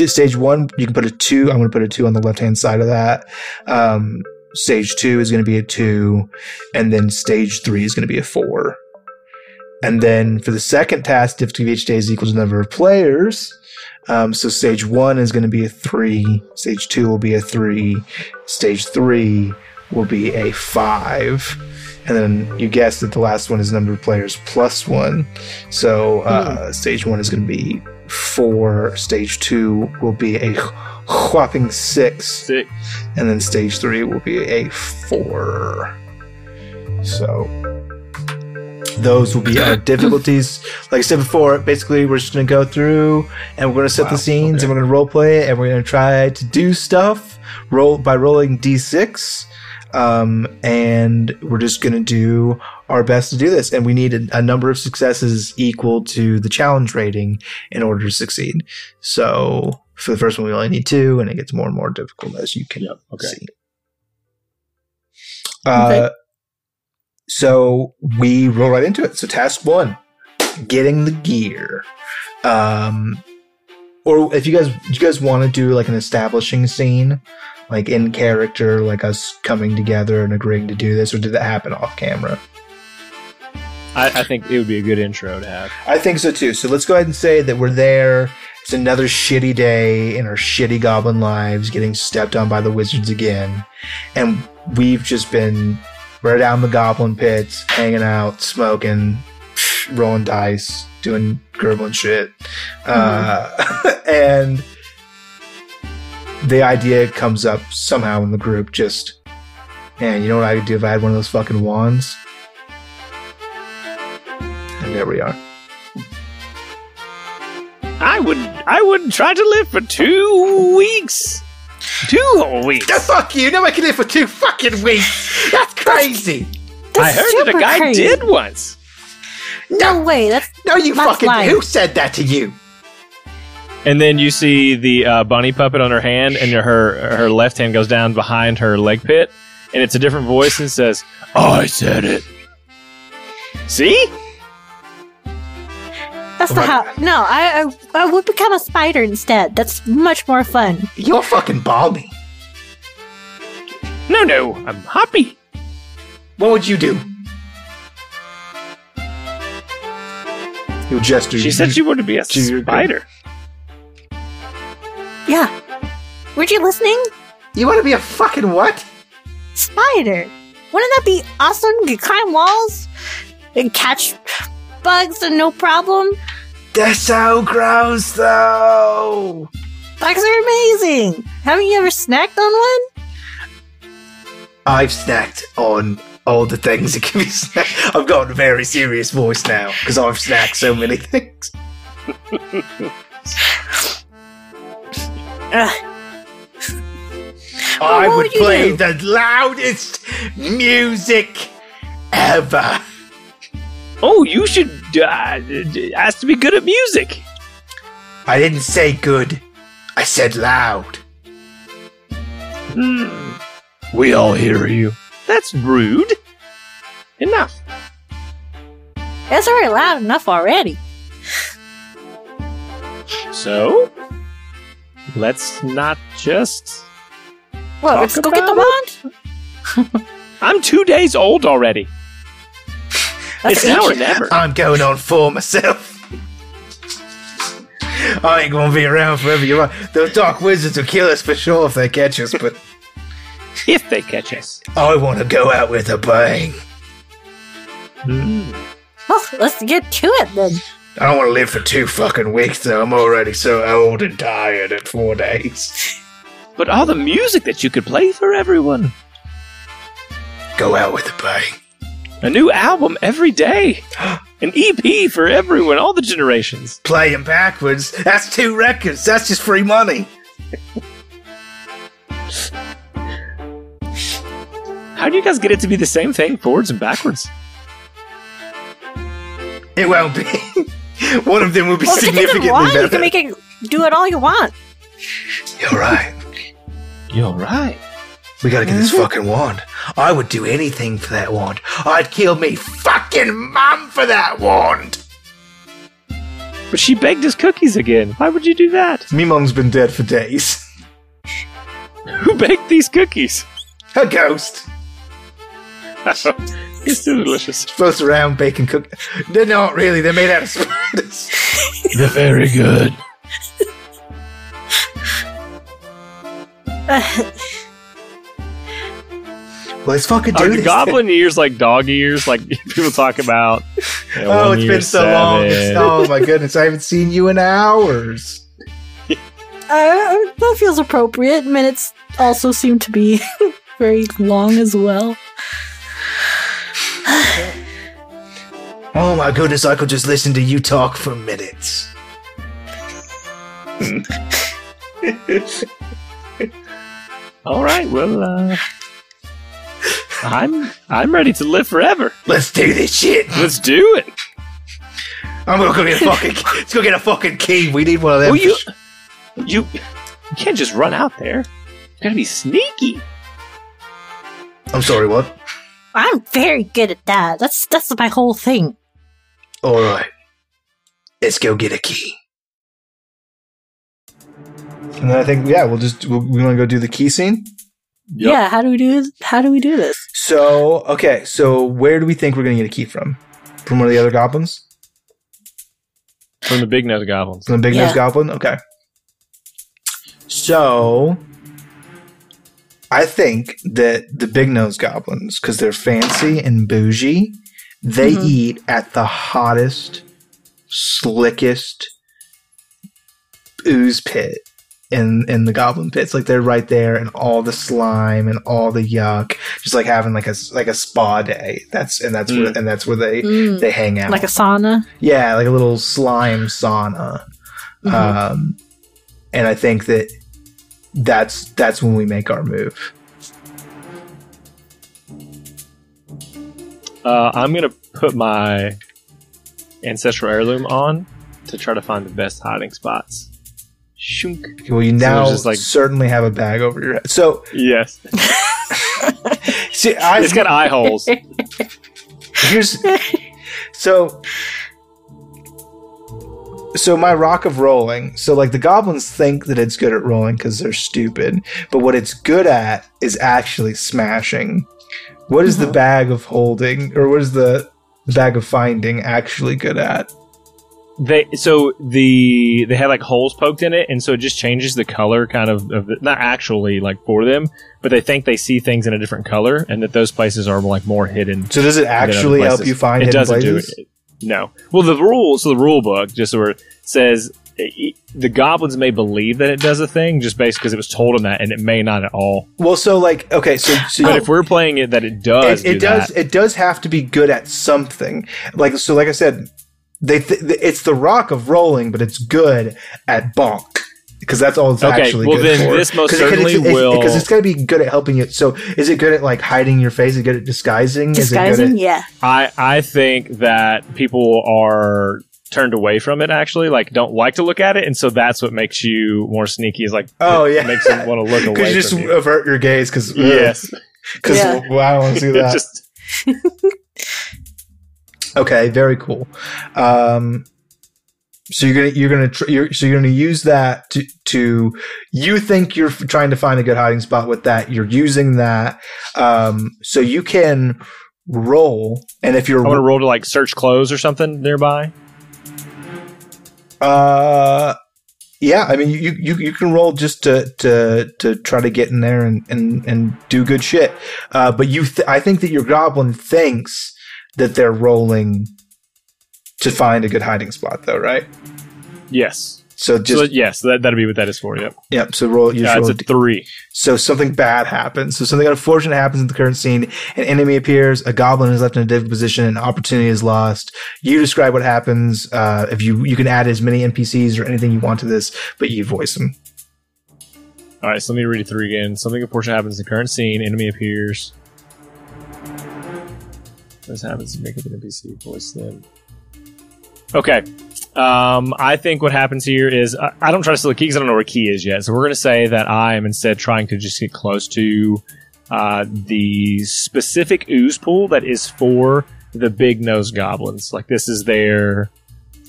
stage one. You can put a two. I'm going to put a two on the left hand side of that. Um, stage two is going to be a two, and then stage three is going to be a four. And then for the second task, difficulty of each day is equal to the number of players. Um, so stage one is going to be a three. Stage two will be a three. Stage three will be a five. And then you guessed that the last one is number of players plus one. So uh, stage one is going to be four. Stage two will be a whopping six. Six. And then stage three will be a four. So those will be our difficulties. Like I said before, basically we're just gonna go through and we're gonna set the scenes and we're gonna role play it and we're gonna try to do stuff roll by rolling d6. Um, and we're just gonna do our best to do this. And we need a, a number of successes equal to the challenge rating in order to succeed. So for the first one, we only need two, and it gets more and more difficult as you can okay. see. Uh, Okay. so we roll right into it. So task one, getting the gear. Um, or if you guys, you guys want to do like an establishing scene, like in character, like us coming together and agreeing to do this, or did that happen off camera? I, I think it would be a good intro to have. I think so too. So let's go ahead and say that we're there. It's another shitty day in our shitty goblin lives, getting stepped on by the wizards again. And we've just been right down the goblin pits, hanging out, smoking, rolling dice, doing gurgling shit. Uh, and the idea comes up somehow in the group just, man, you know what I could do if I had one of those fucking wands? And there we are. I would I would try to live for two weeks. Two whole weeks. The fuck you! No, I can live for two fucking weeks. That's crazy. I heard that a guy crazy. did once. No way. That's No, you That's fucking. lying. Who said that to you? And then you see the uh, bunny puppet on her hand, and her her left hand goes down behind her leg pit, and it's a different voice and says, "I said it." See? That's the my how. No, I, I I would become a spider instead. That's much more fun. You're fucking balmy. No, no, I'm happy. What would you do? You gesture. She said she wanted to be a She's spider. Yeah. Weren't you listening? You want to be a fucking what? Spider. Wouldn't that be awesome? You could climb walls and catch bugs and no problem. They're so gross, though. Bugs are amazing. Haven't you ever snacked on one? I've snacked on all the things that can be snacked. I've got a very serious voice now because I've snacked so many things. Ugh. I would would play do? the loudest music ever. Oh, you should uh, ask to be good at music. I didn't say good. I said loud. Hmm. We all hear you. That's rude. Enough. It's already loud enough already. So, let's not just. Well, Talk let's go get the wand. I'm two days old already. That's it's now or never. I'm going on for myself. I ain't gonna be around forever. You're right. Those dark wizards will kill us for sure if they catch us, but If they catch us. I want to go out with a bang. Hmm. Well, let's get to it then. I don't want to live for two fucking weeks, though. I'm already so old and tired at four days. But all the music that you could play for everyone. Go out with a bang. A new album every day. An EP for everyone, all the generations. Play 'em backwards. That's two records. That's just free money. How do you guys get it to be the same thing, forwards and backwards? It won't be. One of them will be Well, if you can significantly wand, you can make it do it all you want. You're right. You're right. We gotta get this mm-hmm. fucking wand. I would do anything for that wand. I'd kill me fucking mum for that wand. But she begged us cookies again. Why would you do that? Me mum's been dead for days. Who baked these cookies? A ghost. it's so delicious. Supposed around baking cook. They're not really. They're made out of spiders. They're very good. Let's fucking do Are this. the goblin ears like dog ears? Like people talk about. you know, Oh, one it's year been so long. It's, oh my goodness, I haven't seen you in hours. Uh, that feels appropriate. Minutes also seem to be very long as well. Oh my goodness, I could just listen to you talk for minutes. All right. Well, uh, I'm I'm ready to live forever. Let's do this shit. Let's do it. I'm gonna go get a fucking. let's go get a fucking key. We need one of them. Oh, you, you, you can't just run out there. You gotta be sneaky. I'm sorry. What? I'm very good at that. That's that's my whole thing. All right. Let's go get a key. And then I think yeah, we'll just we'll, we want to go do the key scene. Yep. Yeah, how do we do this? how do we do this? So okay, so where do we think we're gonna get a key from? From one of the other goblins? From the big nose goblins. From the big nose Yeah. goblin? Okay. So I think that the big nose goblins, because they're fancy and bougie, they Mhm. eat at the hottest, slickest ooze pit in in the goblin pits. Like they're right there and all the slime and all the yuck. Just like having like a like a spa day. That's and that's where Mm. and that's where they Mm, they hang out. like a sauna. Yeah, like a little slime sauna. Mhm. Um, and I think that that's that's when we make our move. Uh, I'm gonna put my ancestral heirloom on to try to find the best hiding spots. Shunk. Well, you now it's just like- certainly have a bag over your head. So, Yes, see, I it's got eye holes. here's so so my rock of rolling so like the goblins think that it's good at rolling because they're stupid but what it's good at is actually smashing what is the mm-hmm. bag of holding or what is the bag of finding actually good at They so the they have like holes poked in it, and so it just changes the color, kind of, of the, not actually like for them, but they think they see things in a different color, and that those places are like more hidden. so does it actually help you find it doesn't places? do it. No. Well, the rules, so the rule book, just where it says the goblins may believe that it does a thing just based because it was told them that, and it may not at all. well so like okay so, so But if we're playing it that it does, it, it do does that, it does have to be good at something like so like i said they th- it's the rock of rolling but it's good at bonk because that's all it's Okay, actually well, good then for. this most 'Cause it- 'cause certainly it's, will- because it's got to be good at helping you so is it good at like hiding your face is it good at disguising is it good Disguising, at, yeah. I I think that people are turned away from it actually like don't like to look at it and so that's what makes you more sneaky is like Oh, it yeah. makes them want to look away because you just from you. avert your gaze because yes because Yeah. well, i don't want to see that just Okay, very cool. Um, so you're gonna you're gonna tr- you're, so you're gonna use that to to you think you're f- trying to find a good hiding spot with that. You're using that um, so you can roll, and if you're I want to roll to like search clothes or something nearby uh, yeah, I mean you, you you can roll just to to to try to get in there and and and do good shit. Uh, but you th- I think that your goblin thinks that they're rolling to find a good hiding spot, though, right? yes So just so yes that that'd be what that is for yep Yep. So roll. You yeah, roll a a d- three so something bad happens. So something unfortunate happens in the current scene. An enemy appears. A goblin is left in a difficult position. An opportunity is lost. You describe what happens. Uh, if you you can add as many NPCs or anything you want to this, but you voice them. all right so let me read it through again something unfortunate happens in the current scene enemy appears this happens to make up an NPC voice them okay um, I think what happens here is I, I don't try to steal the key because I don't know where key is yet. So we're going to say that I am instead trying to just get close to uh, the specific ooze pool that is for the big nose goblins. Like this is their,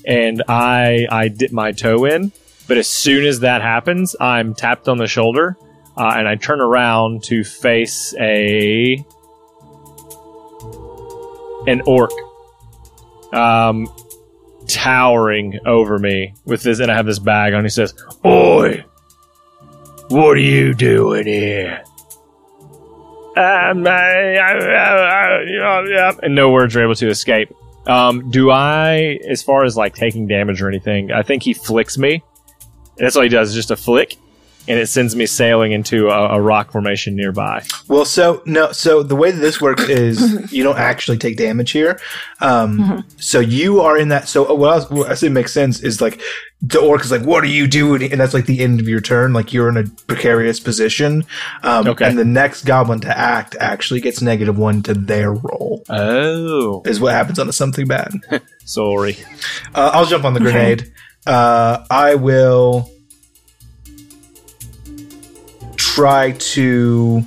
and I I dip my toe in, but as soon as that happens, I'm tapped on the shoulder, uh, and I turn around to face a an orc. Um, towering over me with this, and I have this bag on. He says, "Oi, what are you doing here?" and no words are able to escape. Um, do I, as far as like taking damage or anything, I think he flicks me. That's all he does, is just a flick, and it sends me sailing into a, a rock formation nearby. Well, so no, so the way that this works is you don't actually take damage here. Um, Mm-hmm. So you are in that. So what else? What I say makes sense is like the orc is like, "What are you doing?" And that's like the end of your turn. Like you're in a precarious position. Um, Okay. And the next goblin to act actually gets negative one to their roll. Oh, Is what happens on a something bad. sorry. Uh, I'll jump on the grenade. Uh, I will try to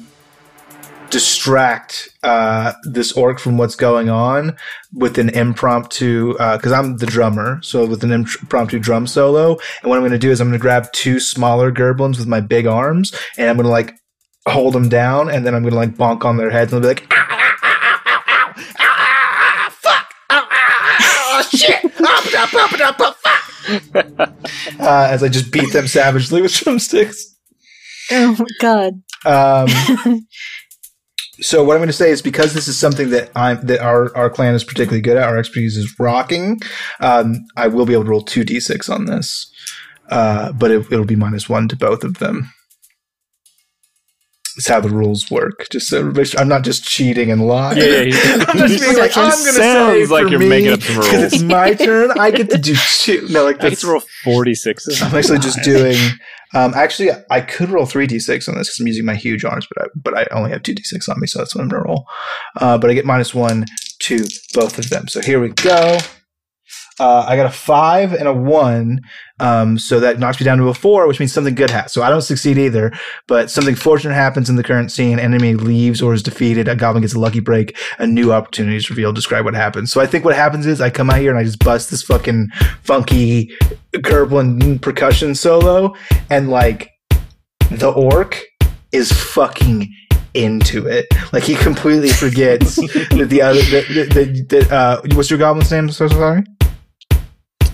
distract uh, this orc from what's going on with an impromptu, because I'm the drummer, so with an impromptu drum solo. And what I'm going to do is I'm going to grab two smaller gerblins with my big arms, and I'm going to like hold them down, and then I'm going to like bonk on their heads, and they'll be like, "Ow, ow, ow, ow, ow, ow, ow, ow, fuck, ow, ow, ow, ow, shit, up, up, up, up, up, fuck. uh, as I just beat them savagely with drumsticks. Oh my god. Um, so what I'm going to say is because this is something that I'm that our our clan is particularly good at, our expertise is rocking. Um, I will be able to roll two d6 on this, uh, but it, it'll be minus one to both of them. It's how the rules work. Just so everybody, I'm not just cheating and lying. Yeah, yeah, yeah. I'm just being like, I'm going to Sounds say like for you're me, making up some rules. Because it's my turn. I get to do two. No, like I get that's to roll forty sixes. I'm actually just doing. Um, actually, I could roll three d6 on this because I'm using my huge arms, but I, but I only have two d6 on me, so that's what I'm gonna roll. Uh, but I get minus one to both of them. So here we go. Uh, I got a five and a one, um, so that knocks me down to a four, which means something good happens. So I don't succeed either, but something fortunate happens in the current scene. Enemy leaves or is defeated. A goblin gets a lucky break. A new opportunity is revealed. Describe what happens. So I think what happens is I come out here and I just bust this fucking funky Gerblin percussion solo, and like the orc is fucking into it. Like he completely forgets that the other that, that, that uh, what's your goblin's name? So sorry.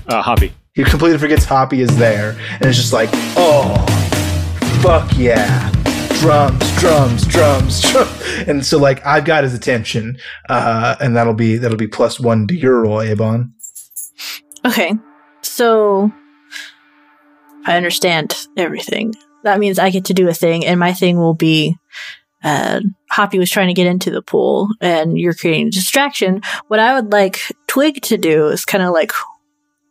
Uh, Hoppy. He completely forgets Hoppy is there, and it's just like, oh, fuck yeah. Drums, drums, drums, drums, and so like I've got his attention, uh, and that'll be that'll be plus one to your roll, Avon. Okay. So I understand everything. That means I get to do a thing, and my thing will be uh, Hoppy was trying to get into the pool, and you're creating a distraction. What I would like Twig to do is kind of like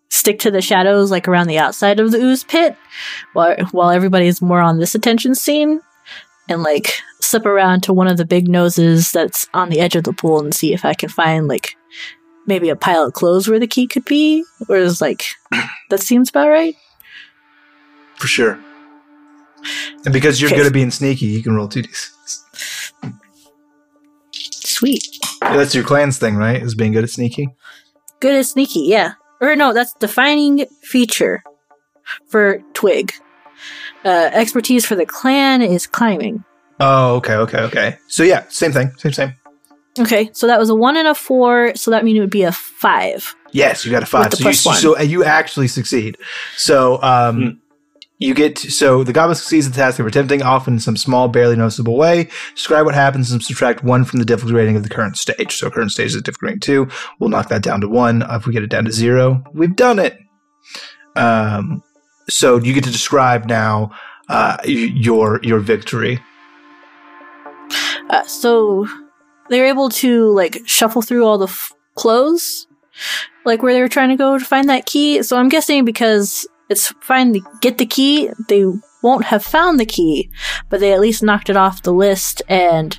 stick to the shadows, like around the outside of the ooze pit, while while everybody's more on this attention scene, and like slip around to one of the big noses that's on the edge of the pool and see if I can find like maybe a pile of clothes where the key could be, or is like that seems about right. For sure. And because you're Okay. good at being sneaky, you can roll two d6. Sweet, That's your clan's thing, right? Is being good at sneaky. good at sneaky, yeah. Or no, that's defining feature for Twig. Uh, expertise for the clan is climbing. Oh, okay, okay, okay. So yeah, same thing, same, same. Okay, so that was a one and a four, so that means it would be a five. Yes, you got a five. So you, plus so you actually succeed. So um, Hmm. You get to, so the goblin succeeds the task of attempting, often in some small, barely noticeable way. Describe what happens and subtract one from the difficulty rating of the current stage. So current stage is difficulty rating two. We'll knock that down to one. If we get it down to zero, we've done it. Um, so you get to describe now uh, your your victory. Uh, so they're able to like shuffle through all the f- clothes, like where they were trying to go to find that key. So I'm guessing because it's fine to get the key, they won't have found the key, but they at least knocked it off the list. And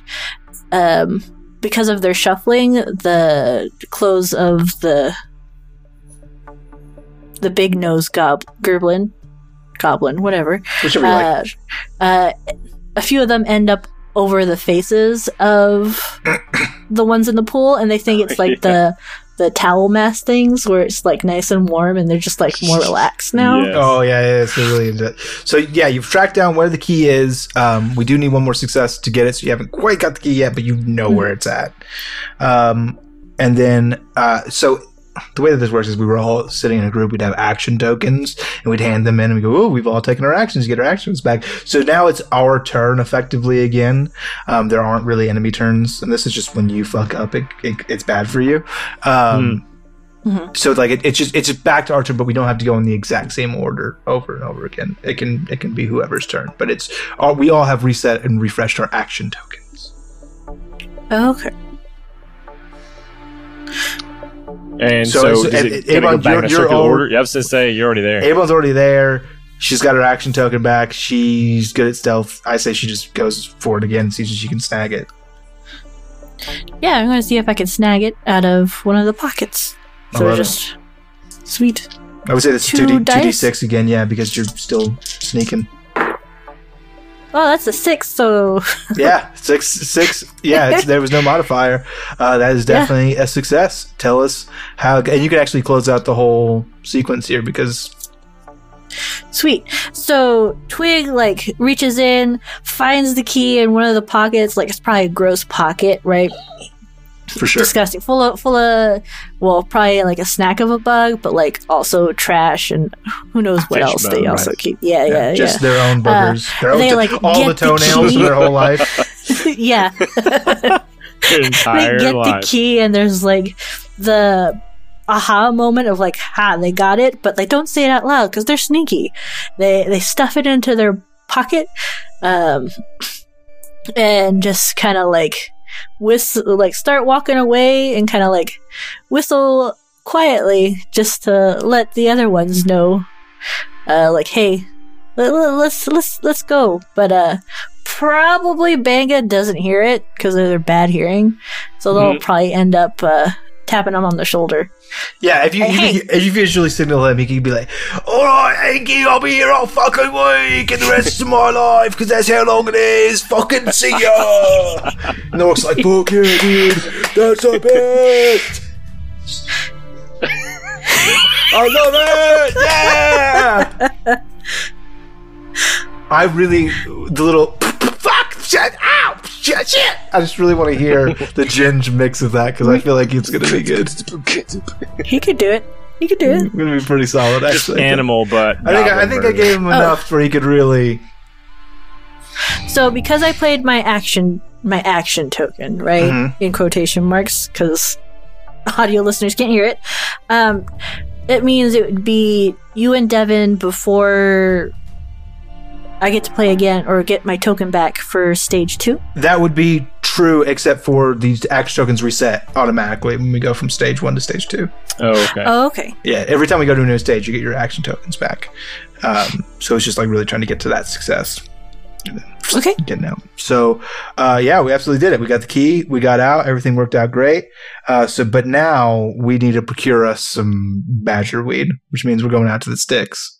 um, because of their shuffling, the clothes of the the big nose gob gerblin goblin whatever Whichever you like. uh, uh, a few of them end up over the faces of the ones in the pool, and they think it's like the the towel mask things where it's like nice and warm, and they're just like more relaxed now. Yeah. Oh yeah, yeah, so really into it. So yeah, you've tracked down where the key is. Um, we do need one more success to get it. So you haven't quite got the key yet, but you know where it's at. Um, and then uh, so the way that this works is we were all sitting in a group. We'd have action tokens, and we'd hand them in, and we go, "Oh, we've all taken our actions. Get our actions back." So now it's our turn, effectively again. Um, there aren't really enemy turns, and this is just when you fuck up, it, it, it's bad for you. Um, Mhm. So like it, it's just it's just back to our turn, but we don't have to go in the exact same order over and over again. It can it can be whoever's turn, but it's all, we all have reset and refreshed our action tokens. Okay. And So so, it's- is and- it and gonna go Avon, back you're- in a you're circular all- order? Yeah, I was gonna say you're already there. Avon's already there. She's got her action token back. She's good at stealth. I say she just goes for it again and sees if she can snag it. Yeah, I'm going to see if I can snag it out of one of the pockets. So love it. just sweet. I would say that's Two two D two D six again. Yeah, because you're still sneaking. Oh, that's a six. So yeah, six six. Yeah, it's, there was no modifier. Uh, that is Yeah. definitely a success. Tell us how, and you can actually close out the whole sequence here because Sweet. So Twig like reaches in, finds the key in one of the pockets. Like it's probably a gross pocket, right? For sure. Disgusting. Full of full of well, probably like a snack of a bug, but like also trash and who knows what Fish else bone, they also keep. Yeah, yeah, yeah. just their own boogers. their own they, to- like, all the the toenails key. of their whole life. yeah. Your they get life. the key and there's like the aha moment of like ha they got it but they don't say it out loud because they're sneaky they they stuff it into their pocket um and just kind of like whistle like start walking away and kind of like whistle quietly just to let the other ones know uh like hey let- let- let's let's let's go but uh probably banga doesn't hear it because they're bad hearing so they'll Mhm. probably end up uh tapping him on the shoulder Yeah, if you, Hey, you if you visually signal him, he can be like, "All right, Angie, I'll be here all fucking week and the rest of my life because that's how long it is. Fucking see ya." and the orc's like, "Fuck yeah, dude, that's the best." I love it. Yeah. I really the little fuck shit out shit shit. I just really want to hear the ginge mix of that because I feel like it's gonna be good. he could do it he could do it It's gonna be pretty solid, actually. Animal, but I think I, goblin think I gave him enough where he could really. So because I played my action my action token, right? Mhm. In quotation marks, because audio listeners can't hear it. Um it means it would be you and Devin before I get to play again or get my token back for stage two. That would be true, except for these action tokens reset automatically when we go from stage one to stage two. Oh, okay. Oh, okay. Yeah, every time we go to a new stage, you get your action tokens back. Um, so it's just like really trying to get to that success. Okay. getting out. So, uh, yeah, we absolutely did it. We got the key, we got out, everything worked out great. Uh, so, but now we need to procure us some badger weed, which means we're going out to the sticks.